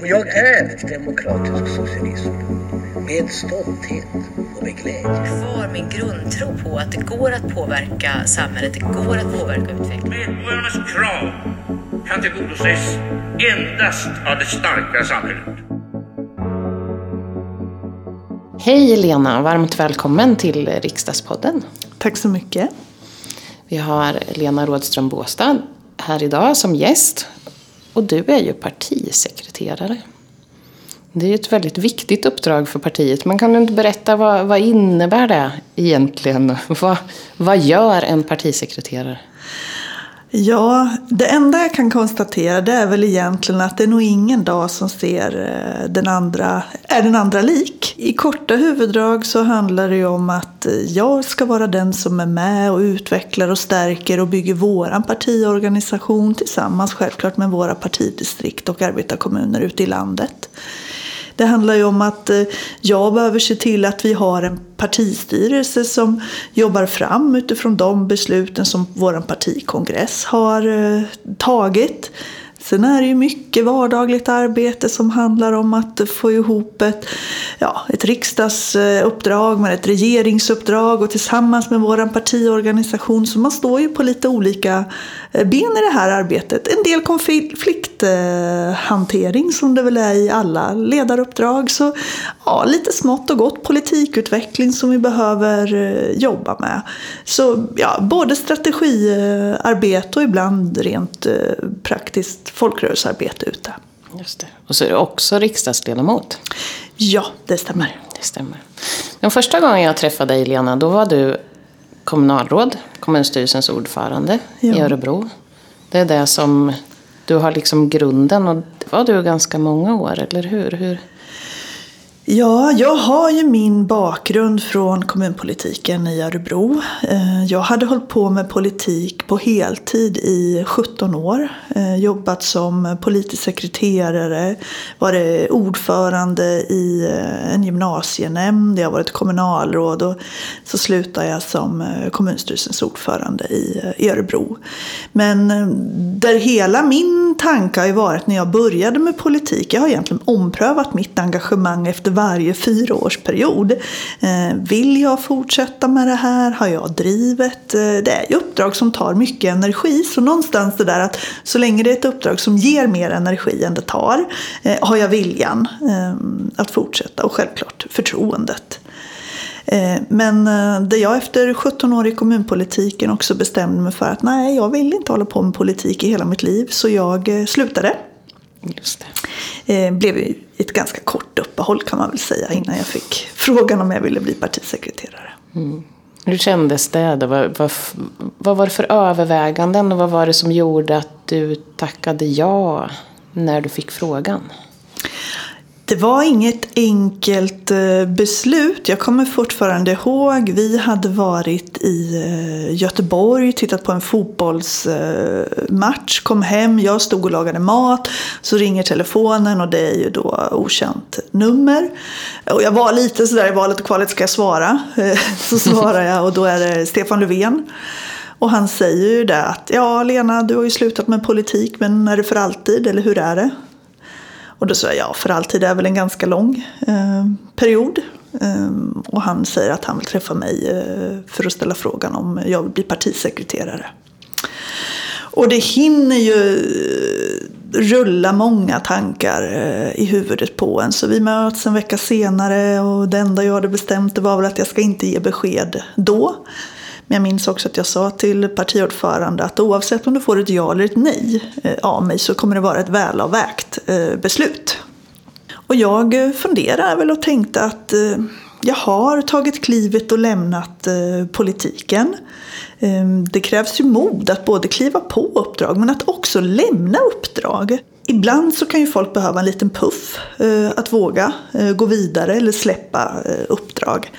Och jag är demokratisk socialism. Med stolthet och med glädje. Kvar min grundtro på att det går att påverka samhället, det går att påverka utvecklingen. Medborgarnas krav kan tillgodoses endast av det starka samhället. Hej Lena, varmt välkommen till Riksdagspodden. Tack så mycket. Vi har Lena Rådström Båstad här idag som gäst. Och du är ju partisekreterare. Det är ett väldigt viktigt uppdrag för partiet. Men kan du inte berätta vad, vad innebär det egentligen? Vad, vad gör en partisekreterare? Ja, det enda jag kan konstatera det är väl egentligen att det är nog ingen dag som ser eh, den andra, är den andra lik. I korta huvuddrag så handlar det ju om att eh, jag ska vara den som är med och utvecklar och stärker och bygger våran partiorganisation tillsammans självklart med våra partidistrikt och arbetarkommuner ute i landet. Det handlar ju om att eh, jag behöver se till att vi har en partistyrelse som jobbar fram utifrån de besluten som vår partikongress har eh, tagit. Sen är det ju mycket vardagligt arbete som handlar om att få ihop ett, ja, ett riksdagsuppdrag med ett regeringsuppdrag och tillsammans med vår partiorganisation. Så man står ju på lite olika eh, ben i det här arbetet. En del konflikthantering eh, som det väl är i alla ledaruppdrag. Så ja, lite smått och gott politikutveckling som vi behöver eh, jobba med. Så ja, både strategiarbete och ibland rent praktiskt folkrörelsearbete ute. Just det. Och så är du också riksdagsledamot. Ja, det stämmer. Det stämmer. Den första gången jag träffade dig, Lena, då var du kommunalråd, kommunstyrelsens ordförande ja. i Örebro. Det är det som du har liksom grunden och det var du ganska många år, eller hur? hur? Ja, jag har ju min bakgrund från kommunpolitiken i Örebro. Eh, jag hade hållit på med politik på heltid i 17 år. Eh, jobbat som politisk sekreterare, varit ordförande i eh, en gymnasienämnd, jag har varit kommunalråd och så slutade jag som kommunstyrelsens ordförande i Örebro. Men där hela min tanke har ju varit när jag började med politik, jag har egentligen omprövat mitt engagemang efter varje fyraårsperiod. Eh, vill jag fortsätta med det här? Har jag drivet? Eh, det är ju uppdrag som tar mycket energi. Så någonstans det där att så länge det är ett uppdrag som ger mer energi än det tar eh, har jag viljan att fortsätta och självklart förtroendet. Men det jag efter 17 år i kommunpolitiken också bestämde mig för att nej, jag vill inte hålla på med politik i hela mitt liv. Så jag slutade. Just det. Eh, blev ett ganska kort uppehåll kan man väl säga innan jag fick frågan om jag ville bli partisekreterare. Mm. Hur kändes det? Vad, vad, vad var det för överväganden och vad var det som gjorde att du tackade ja när du fick frågan? Det var inget enkelt eh, beslut. Jag kommer fortfarande ihåg, vi hade varit i eh, Göteborg, tittat på en fotbollsmatch, eh, kom hem, jag stod och lagade mat, så ringer telefonen och det är ju då okänt nummer. Och jag var lite sådär i valet och kvalet, ska jag svara? Så svarar jag och då är det Stefan Löfven. Och han säger ju det att, ja Lena, du har ju slutat med politik, men är det för alltid eller hur är det? Och då sa jag ja, för alltid är väl en ganska lång eh, period. Eh, och han säger att han vill träffa mig eh, för att ställa frågan om jag vill bli partisekreterare. Och det hinner ju eh, rulla många tankar eh, i huvudet på en. Så vi möts en vecka senare och det enda jag hade bestämt var väl att jag ska inte ge besked då. Men jag minns också att jag sa till partiordförande att oavsett om du får ett ja eller ett nej eh, av mig så kommer det vara ett välavvägt eh, beslut. Och jag funderade väl och tänkte att eh, jag har tagit klivet och lämnat politiken. Det krävs ju mod att både kliva på uppdrag men att också lämna uppdrag ibland så kan ju folk behöva en liten puff eh, att våga eh, gå vidare eller släppa eh, uppdrag.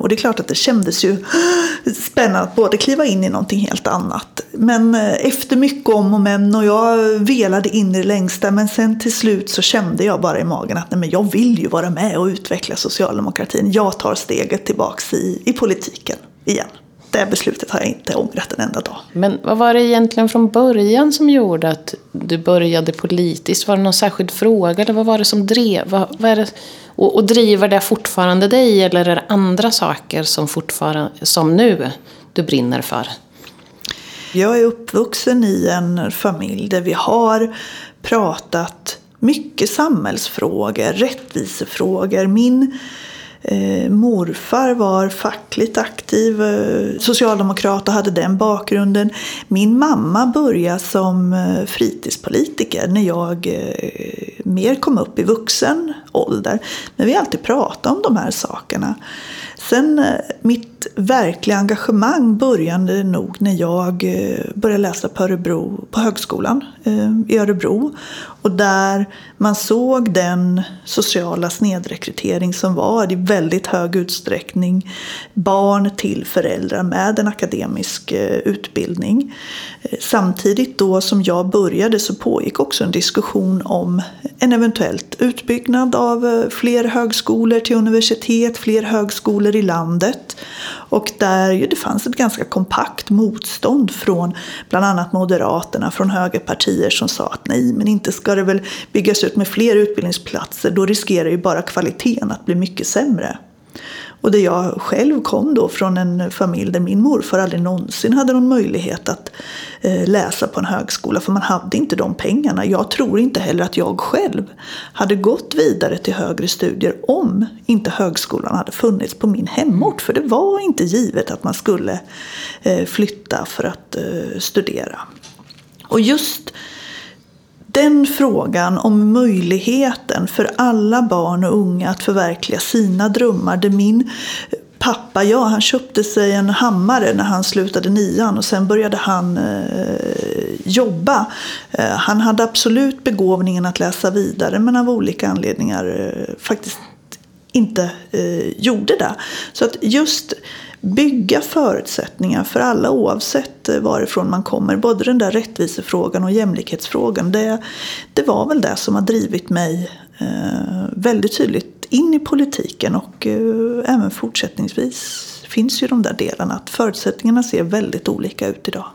Och det är klart att det kändes ju spännande att både kliva in i någonting helt annat. Men efter mycket om och men och jag velade in i det längsta men sen till slut så kände jag bara i magen att nej, men jag vill ju vara med och utveckla socialdemokratin. Jag tar steget tillbaks i, i politiken igen det beslutet har jag inte ångrat en enda dag. Men vad var det egentligen från början som gjorde att du började politiskt? Var det någon särskild fråga eller vad var det som drev? Vad, vad det, och, och driver det fortfarande dig eller är det andra saker som, fortfarande, som nu du brinner för? Jag är uppvuxen i en familj där vi har pratat mycket samhällsfrågor, rättvisefrågor. Min Eh, morfar var fackligt aktiv, eh, socialdemokrat och hade den bakgrunden. Min mamma började som eh, fritidspolitiker när jag eh, mer kom upp i vuxen ålder. Men vi har alltid pratat om de här sakerna. Sen eh, mitt verkliga engagemang började nog när jag eh, började läsa på, Örebro, på högskolan eh, i Örebro. Och där man såg den sociala snedrekrytering som var i väldigt hög utsträckning barn till föräldrar med en akademisk eh, utbildning. Eh, samtidigt då som jag började så pågick också en diskussion om en eventuellt utbyggnad av eh, fler högskolor till universitet, fler högskolor i landet. Och där det fanns ett ganska kompakt motstånd från bland annat Moderaterna, från högerpartier som sa att nej, men inte ska det väl byggas ut med fler utbildningsplatser, då riskerar ju bara kvaliteten att bli mycket sämre. Och där jag själv kom då från en familj där min morfar aldrig någonsin hade någon möjlighet att eh, läsa på en högskola för man hade inte de pengarna. Jag tror inte heller att jag själv hade gått vidare till högre studier om inte högskolan hade funnits på min hemort. För det var inte givet att man skulle eh, flytta för att eh, studera. Och just den frågan om möjligheten för alla barn och unga att förverkliga sina drömmar. det min pappa, ja han köpte sig en hammare när han slutade nian och sen började han eh, jobba. Eh, han hade absolut begåvningen att läsa vidare men av olika anledningar eh, faktiskt inte eh, gjorde det. Så att just bygga förutsättningar för alla oavsett eh, varifrån man kommer. Både den där rättvisefrågan och jämlikhetsfrågan. Det, det var väl det som har drivit mig eh, väldigt tydligt in i politiken och eh, även fortsättningsvis finns ju de där delarna att förutsättningarna ser väldigt olika ut idag.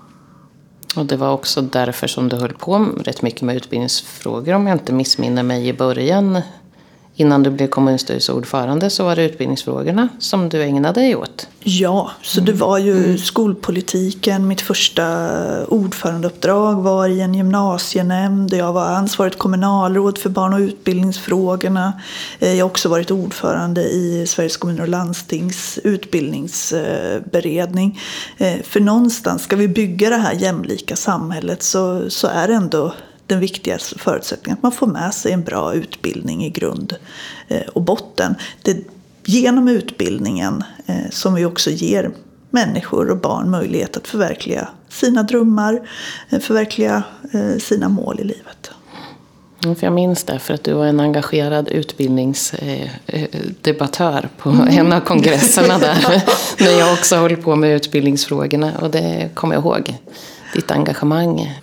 Och det var också därför som du höll på rätt mycket med utbildningsfrågor om jag inte missminner mig i början innan du blev kommunstyrelseordförande så var det utbildningsfrågorna som du ägnade dig åt. Ja, så det var ju mm. skolpolitiken. Mitt första ordförandeuppdrag var i en gymnasienämnd. Jag var ansvarigt kommunalråd för barn och utbildningsfrågorna. Eh, jag har också varit ordförande i Sveriges kommuner och landstings utbildningsberedning. Eh, för någonstans, ska vi bygga det här jämlika samhället så, så är det ändå den viktigaste förutsättningen. Att man får med sig en bra utbildning i grund eh, och botten. Det är genom utbildningen eh, som vi också ger människor och barn möjlighet att förverkliga sina drömmar, eh, förverkliga sina mål i livet. För jag minns det, för att du var en engagerad utbildningsdebattör på mm. en av kongresserna där. när jag också höll på med utbildningsfrågorna. Och det kommer jag ihåg, ditt engagemang.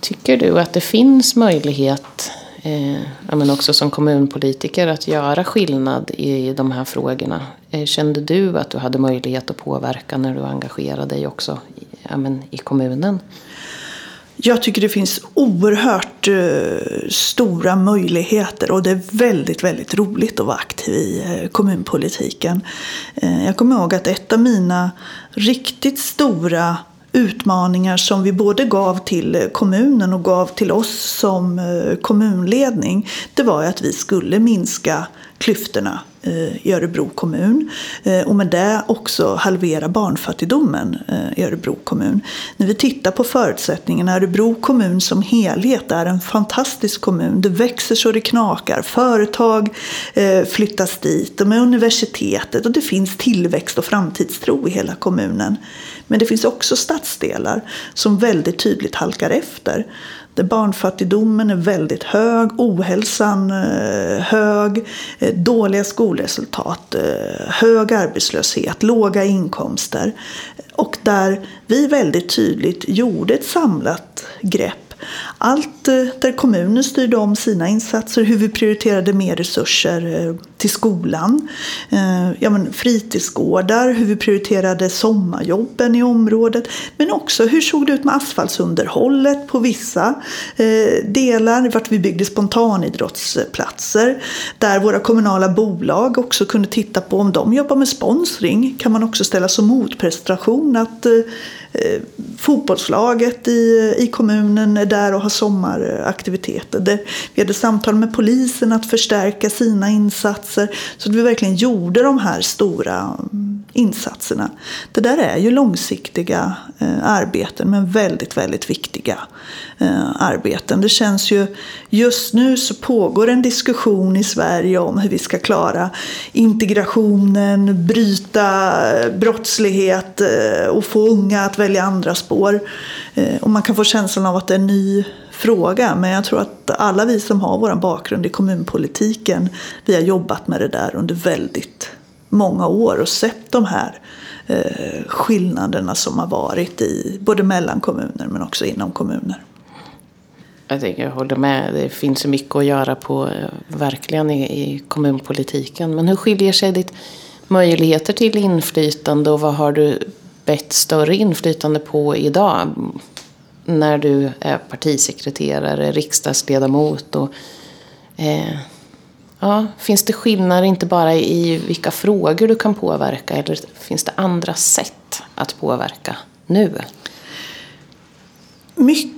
Tycker du att det finns möjlighet, eh, men också som kommunpolitiker, att göra skillnad i de här frågorna? Eh, kände du att du hade möjlighet att påverka när du engagerade dig också ja, men, i kommunen? Jag tycker det finns oerhört eh, stora möjligheter och det är väldigt, väldigt roligt att vara aktiv i eh, kommunpolitiken. Eh, jag kommer ihåg att ett av mina riktigt stora utmaningar som vi både gav till kommunen och gav till oss som eh, kommunledning det var att vi skulle minska klyftorna eh, i Örebro kommun eh, och med det också halvera barnfattigdomen i Örebro kommun. När vi tittar på förutsättningarna, Örebro kommun som helhet är en fantastisk kommun. Det växer så det knakar, företag flyttas dit de är universitetet och det finns tillväxt och framtidstro i hela kommunen. Men det finns också stadsdelar som väldigt tydligt halkar efter. Där barnfattigdomen är väldigt hög, ohälsan eh, hög, eh, dåliga skolresultat, eh, hög arbetslöshet, låga inkomster. Och där vi väldigt tydligt gjorde ett samlat grepp allt eh, där kommunen styrde om sina insatser, hur vi prioriterade mer resurser eh, till skolan, eh, ja, men fritidsgårdar, hur vi prioriterade sommarjobben i området. Men också hur såg det ut med asfaltsunderhållet på vissa delar, vart vi byggde spontanidrottsplatser. Där våra kommunala bolag också kunde titta på om de jobbar med sponsring kan man också ställa som motprestation att eh, fotbollslaget i, i kommunen är där och har sommaraktiviteter. Det, vi hade samtal med polisen att förstärka sina insatser så att vi verkligen gjorde de här stora mm, insatserna. Det där är ju långsiktiga eh, arbeten men väldigt, väldigt viktiga eh, arbeten. Det känns ju, just nu så pågår en diskussion i Sverige om hur vi ska klara integrationen, bryta eh, brottslighet eh, och få unga att välja andra spår. Eh, och man kan få känslan av att det är en ny fråga. Men jag tror att alla vi som har vår bakgrund i kommunpolitiken, vi har jobbat med det där under väldigt många år och sett de här eh, skillnaderna som har varit i både mellan kommuner men också inom kommuner. Jag, tänker, jag håller med. Det finns så mycket att göra på, eh, verkligen i, i kommunpolitiken. Men hur skiljer sig ditt möjligheter till inflytande och vad har du ett större inflytande på idag? När du är partisekreterare, riksdagsledamot och eh, ja, Finns det skillnader inte bara i vilka frågor du kan påverka eller finns det andra sätt att påverka nu? Mycket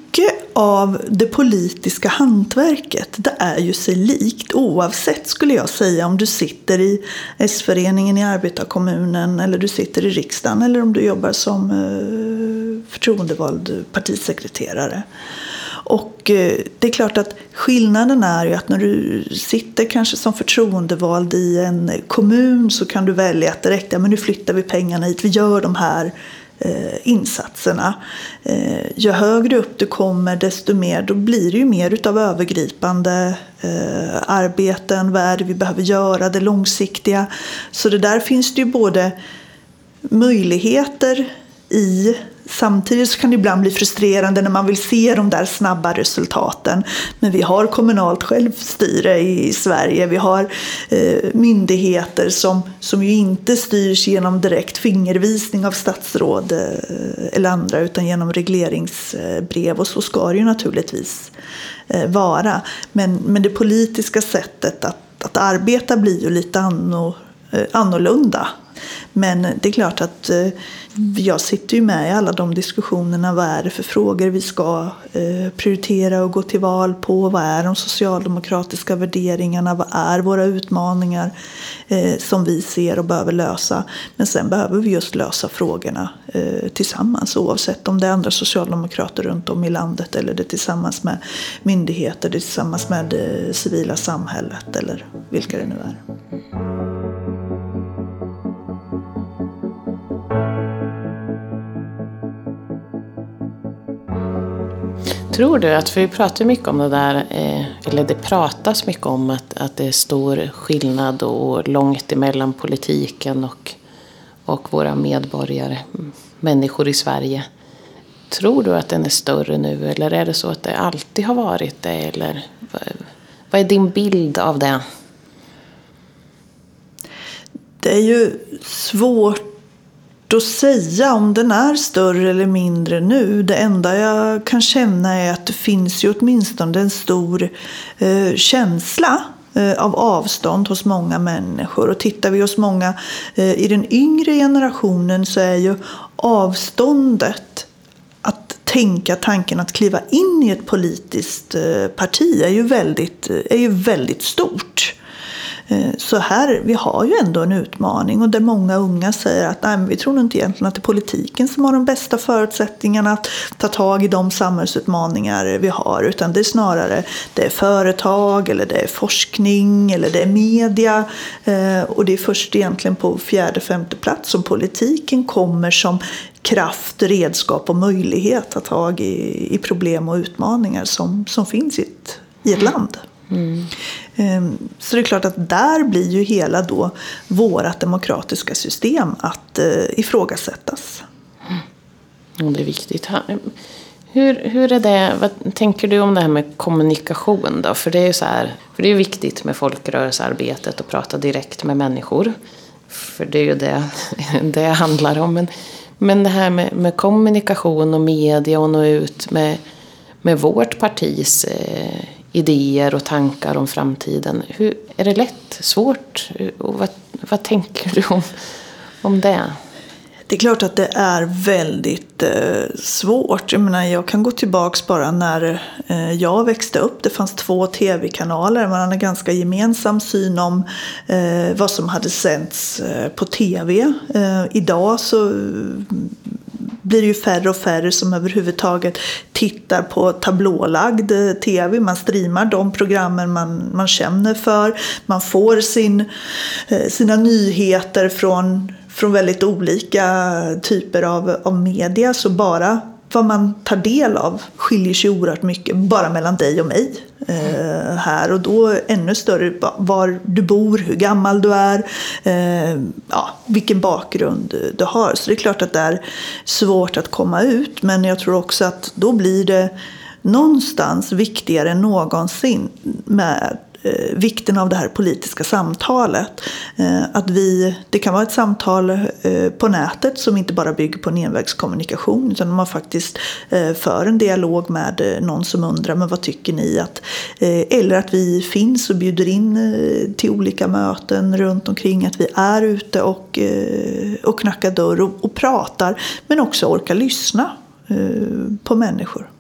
av det politiska hantverket det är ju sig likt oavsett skulle jag säga om du sitter i S-föreningen i arbetarkommunen eller du sitter i riksdagen eller om du jobbar som eh, förtroendevald partisekreterare. Och eh, det är klart att skillnaden är ju att när du sitter kanske som förtroendevald i en kommun så kan du välja att direkt, ja men nu flyttar vi pengarna hit, vi gör de här Eh, insatserna. Eh, ju högre upp du kommer desto mer, då blir det ju mer utav övergripande eh, arbeten. Vad är det vi behöver göra? Det långsiktiga. Så det där finns det ju både möjligheter i Samtidigt så kan det ibland bli frustrerande när man vill se de där snabba resultaten. Men vi har kommunalt självstyre i Sverige. Vi har eh, myndigheter som, som ju inte styrs genom direkt fingervisning av statsråd eh, eller andra utan genom regleringsbrev. Och så ska det ju naturligtvis eh, vara. Men, men det politiska sättet att, att arbeta blir ju lite anno, eh, annorlunda. Men det är klart att eh, jag sitter ju med i alla de diskussionerna. Vad är det för frågor vi ska eh, prioritera och gå till val på? Vad är de socialdemokratiska värderingarna? Vad är våra utmaningar eh, som vi ser och behöver lösa? Men sen behöver vi just lösa frågorna tillsammans oavsett om det är andra socialdemokrater runt om i landet eller det är tillsammans med myndigheter, det är tillsammans med det civila samhället eller vilka det nu är. Tror du att, för vi pratar mycket om det där, eh, eller det pratas mycket om att, att det är stor skillnad och långt emellan politiken och, och våra medborgare, människor i Sverige. Tror du att den är större nu eller är det så att det alltid har varit det? Eller, vad är din bild av det? Det är ju svårt att säga om den är större eller mindre nu. Det enda jag kan känna är att det finns ju åtminstone en stor eh, känsla eh, av avstånd hos många människor. Och tittar vi hos många eh, i den yngre generationen så är ju avståndet att tänka tanken att kliva in i ett politiskt eh, parti är ju väldigt, eh, är ju väldigt stort. Eh, så här, vi har ju ändå en utmaning och där många unga säger att nej, men vi tror inte egentligen att det är politiken som har de bästa förutsättningarna att ta tag i de samhällsutmaningar vi har. Utan det är snarare det är företag eller det är forskning eller det är media. Eh, och det är först egentligen på fjärde, femte plats som politiken kommer som kraft, redskap och möjlighet att ta tag i, i problem och utmaningar som, som finns i ett, i ett land. Mm. Så det är klart att där blir ju hela då vårat demokratiska system att eh, ifrågasättas. Mm. Det är viktigt. Ehm, hur, hur är det, vad tänker du om det här med kommunikation då? För det är ju så här, för det är viktigt med folkrörelsearbetet att prata direkt med människor. För det är ju det det handlar om. Men, men det här med, med kommunikation och media och nå ut med, med vårt partis eh, idéer och tankar om framtiden. Hur, är det lätt? Svårt? Och vad, vad tänker du om, om det? Det är klart att det är väldigt eh, svårt. Jag, menar, jag kan gå tillbaks bara när eh, jag växte upp. Det fanns två tv-kanaler. Man hade en ganska gemensam syn om eh, vad som hade sänts eh, på tv. Eh, idag så blir det ju färre och färre som överhuvudtaget tittar på tablålagd eh, tv. Man streamar de programmen man, man känner för. Man får sin, eh, sina nyheter från från väldigt olika typer av, av media. Så bara vad man tar del av skiljer sig oerhört mycket bara mellan dig och mig eh, här. Och då ännu större var du bor, hur gammal du är, eh, ja, vilken bakgrund du har. Så det är klart att det är svårt att komma ut. Men jag tror också att då blir det någonstans viktigare än någonsin med Eh, vikten av det här politiska samtalet. Eh, att vi, det kan vara ett samtal eh, på nätet som inte bara bygger på en envägskommunikation utan man faktiskt eh, för en dialog med eh, någon som undrar men vad tycker ni? Att, eh, eller att vi finns och bjuder in eh, till olika möten runt omkring. Att vi är ute och, eh, och knackar dörr och, och pratar men också orkar lyssna eh, på människor.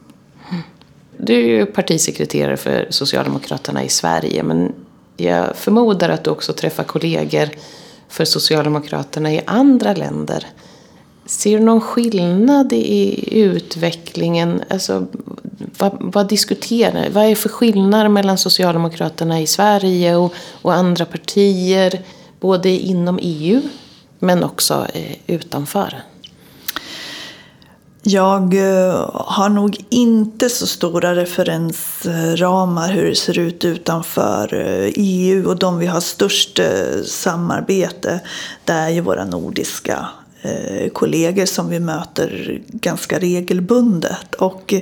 Du är ju partisekreterare för Socialdemokraterna i Sverige men jag förmodar att du också träffar kollegor för Socialdemokraterna i andra länder. Ser du någon skillnad i utvecklingen? Alltså, vad, vad diskuterar Vad är för skillnad mellan Socialdemokraterna i Sverige och, och andra partier? Både inom EU men också eh, utanför. Jag eh, har nog inte så stora referensramar hur det ser ut utanför eh, EU och de vi har störst eh, samarbete. Det är ju våra nordiska Eh, kollegor som vi möter ganska regelbundet. Och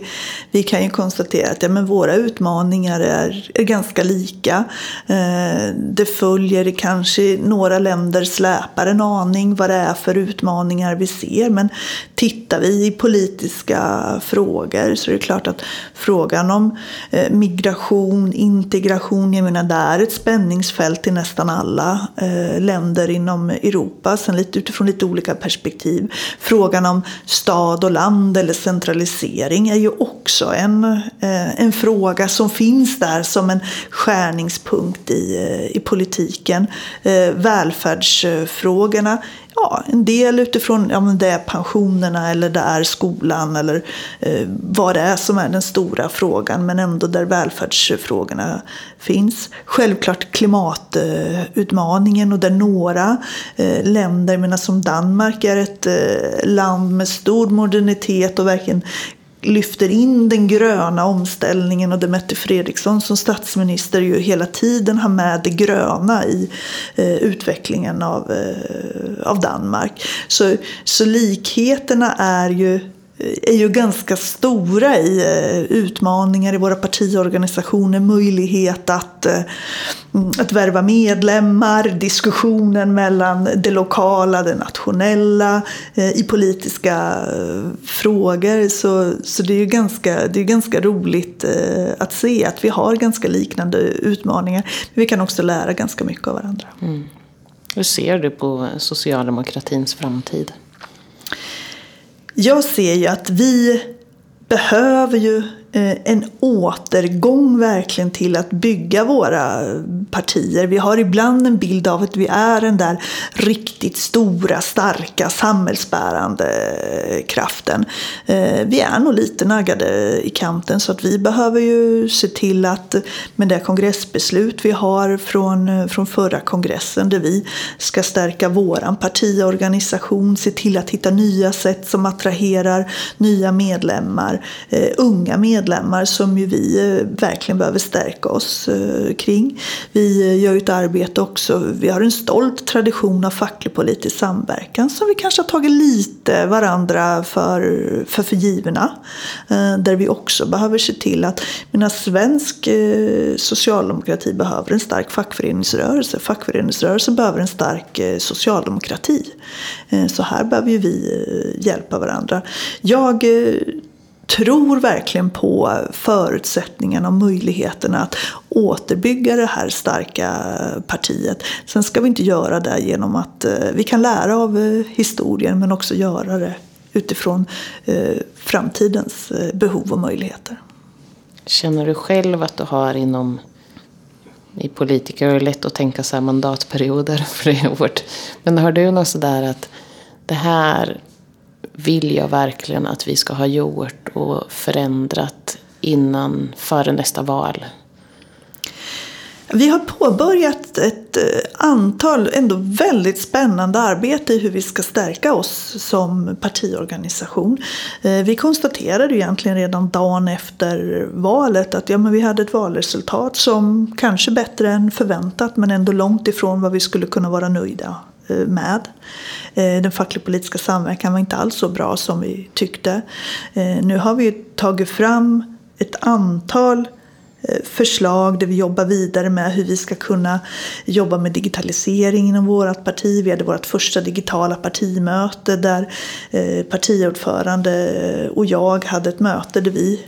vi kan ju konstatera att ja, men våra utmaningar är, är ganska lika. Eh, det följer kanske några länder släpar en aning vad det är för utmaningar vi ser. Men tittar vi i politiska frågor så är det klart att frågan om eh, migration, integration, jag menar det är ett spänningsfält i nästan alla eh, länder inom Europa. Sen lite utifrån lite olika perspektiv. Frågan om stad och land eller centralisering är ju också en, eh, en fråga som finns där som en skärningspunkt i, eh, i politiken. Eh, välfärdsfrågorna ja, en del utifrån ja, men det är pensionerna eller det är skolan eller eh, vad det är som är den stora frågan men ändå där välfärdsfrågorna finns. Självklart klimatutmaningen och där några eh, länder, menar som Danmark är ett eh, land med stor modernitet och verkligen lyfter in den gröna omställningen och det Mette Fredriksson som statsminister ju hela tiden har med det gröna i eh, utvecklingen av, eh, av Danmark. Så, så likheterna är ju är ju ganska stora i eh, utmaningar i våra partiorganisationer, möjlighet att, eh, att värva medlemmar, diskussionen mellan det lokala, det nationella eh, i politiska frågor. Så, så det är ju ganska, det är ganska roligt att se att vi har ganska liknande utmaningar. Men vi kan också lära ganska mycket av varandra. Mm. Hur ser du på socialdemokratins framtid? Jag ser ju att vi behöver ju Eh, en återgång verkligen till att bygga våra partier. Vi har ibland en bild av att vi är den där riktigt stora, starka, samhällsbärande kraften. Eh, vi är nog lite naggade i kanten så att vi behöver ju se till att med det kongressbeslut vi har från, från förra kongressen där vi ska stärka våran partiorganisation, se till att hitta nya sätt som attraherar nya medlemmar, eh, unga medlemmar medlemmar som ju vi eh, verkligen behöver stärka oss eh, kring. Vi eh, gör ju ett arbete också, vi har en stolt tradition av facklig politisk samverkan som vi kanske har tagit lite varandra för, för förgivna. Där vi också behöver se till att, mina svensk socialdemokrati behöver en stark fackföreningsrörelse, fackföreningsrörelsen behöver en stark socialdemokrati. Så här behöver ju vi hjälpa varandra. Jag tror verkligen på förutsättningarna och möjligheterna att återbygga det här starka partiet. Sen ska vi inte göra det genom att eh, vi kan lära av eh, historien men också göra det utifrån eh, framtidens behov och möjligheter. Känner du själv att du har inom i politiker är det lätt att tänka så här mandatperioder för det är hårt. Men har du något sådär att det här vill jag verkligen att vi ska ha gjort och förändrat innan, före nästa val? Vi har påbörjat ett eh, antal ändå väldigt spännande arbete i hur vi ska stärka oss som partiorganisation. Eh, vi konstaterade egentligen redan dagen efter valet att ja, men vi hade ett valresultat som kanske bättre än förväntat men ändå långt ifrån vad vi skulle kunna vara nöjda eh, med. Eh, den facklig-politiska samverkan var inte alls så bra som vi tyckte. Eh, nu har vi tagit fram ett antal eh, förslag där vi jobbar vidare med hur vi ska kunna jobba med digitalisering inom vårt parti. Vi hade vårt första digitala partimöte där partiordförande och jag hade ett möte där vi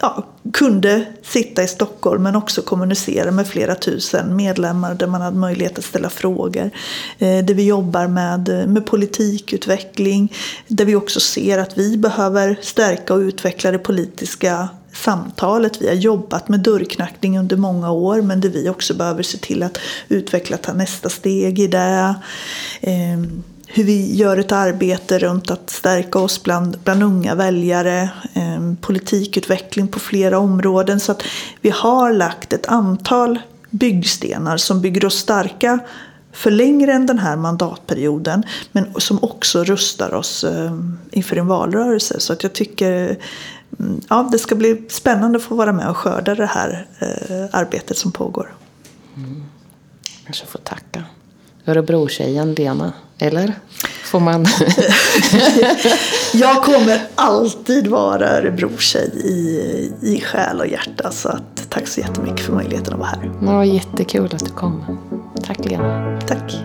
ja, kunde sitta i Stockholm men också kommunicera med flera tusen medlemmar där man hade möjlighet att ställa frågor. Eh, där vi jobbar med, med politikutveckling, där vi också ser att vi behöver stärka och utveckla det politiska samtalet. Vi har jobbat med dörrknackning under många år men där vi också behöver se till att utveckla, ta nästa steg i det. Eh, hur vi gör ett arbete runt att stärka oss bland, bland unga väljare, eh, politikutveckling på flera områden. Så att vi har lagt ett antal byggstenar som bygger oss starka för längre än den här mandatperioden men som också rustar oss eh, inför en valrörelse. Så att jag tycker mm, ja, det ska bli spännande att få vara med och skörda det här eh, arbetet som pågår. Mm. Kanske får tacka Örebrotjejen Lena, eller? Får man? jag kommer alltid vara Örebrotjej i, i själ och hjärta. Så att, tack så jättemycket för möjligheten att vara här. Det var jättekul att du kom. Tack Lena. Tack.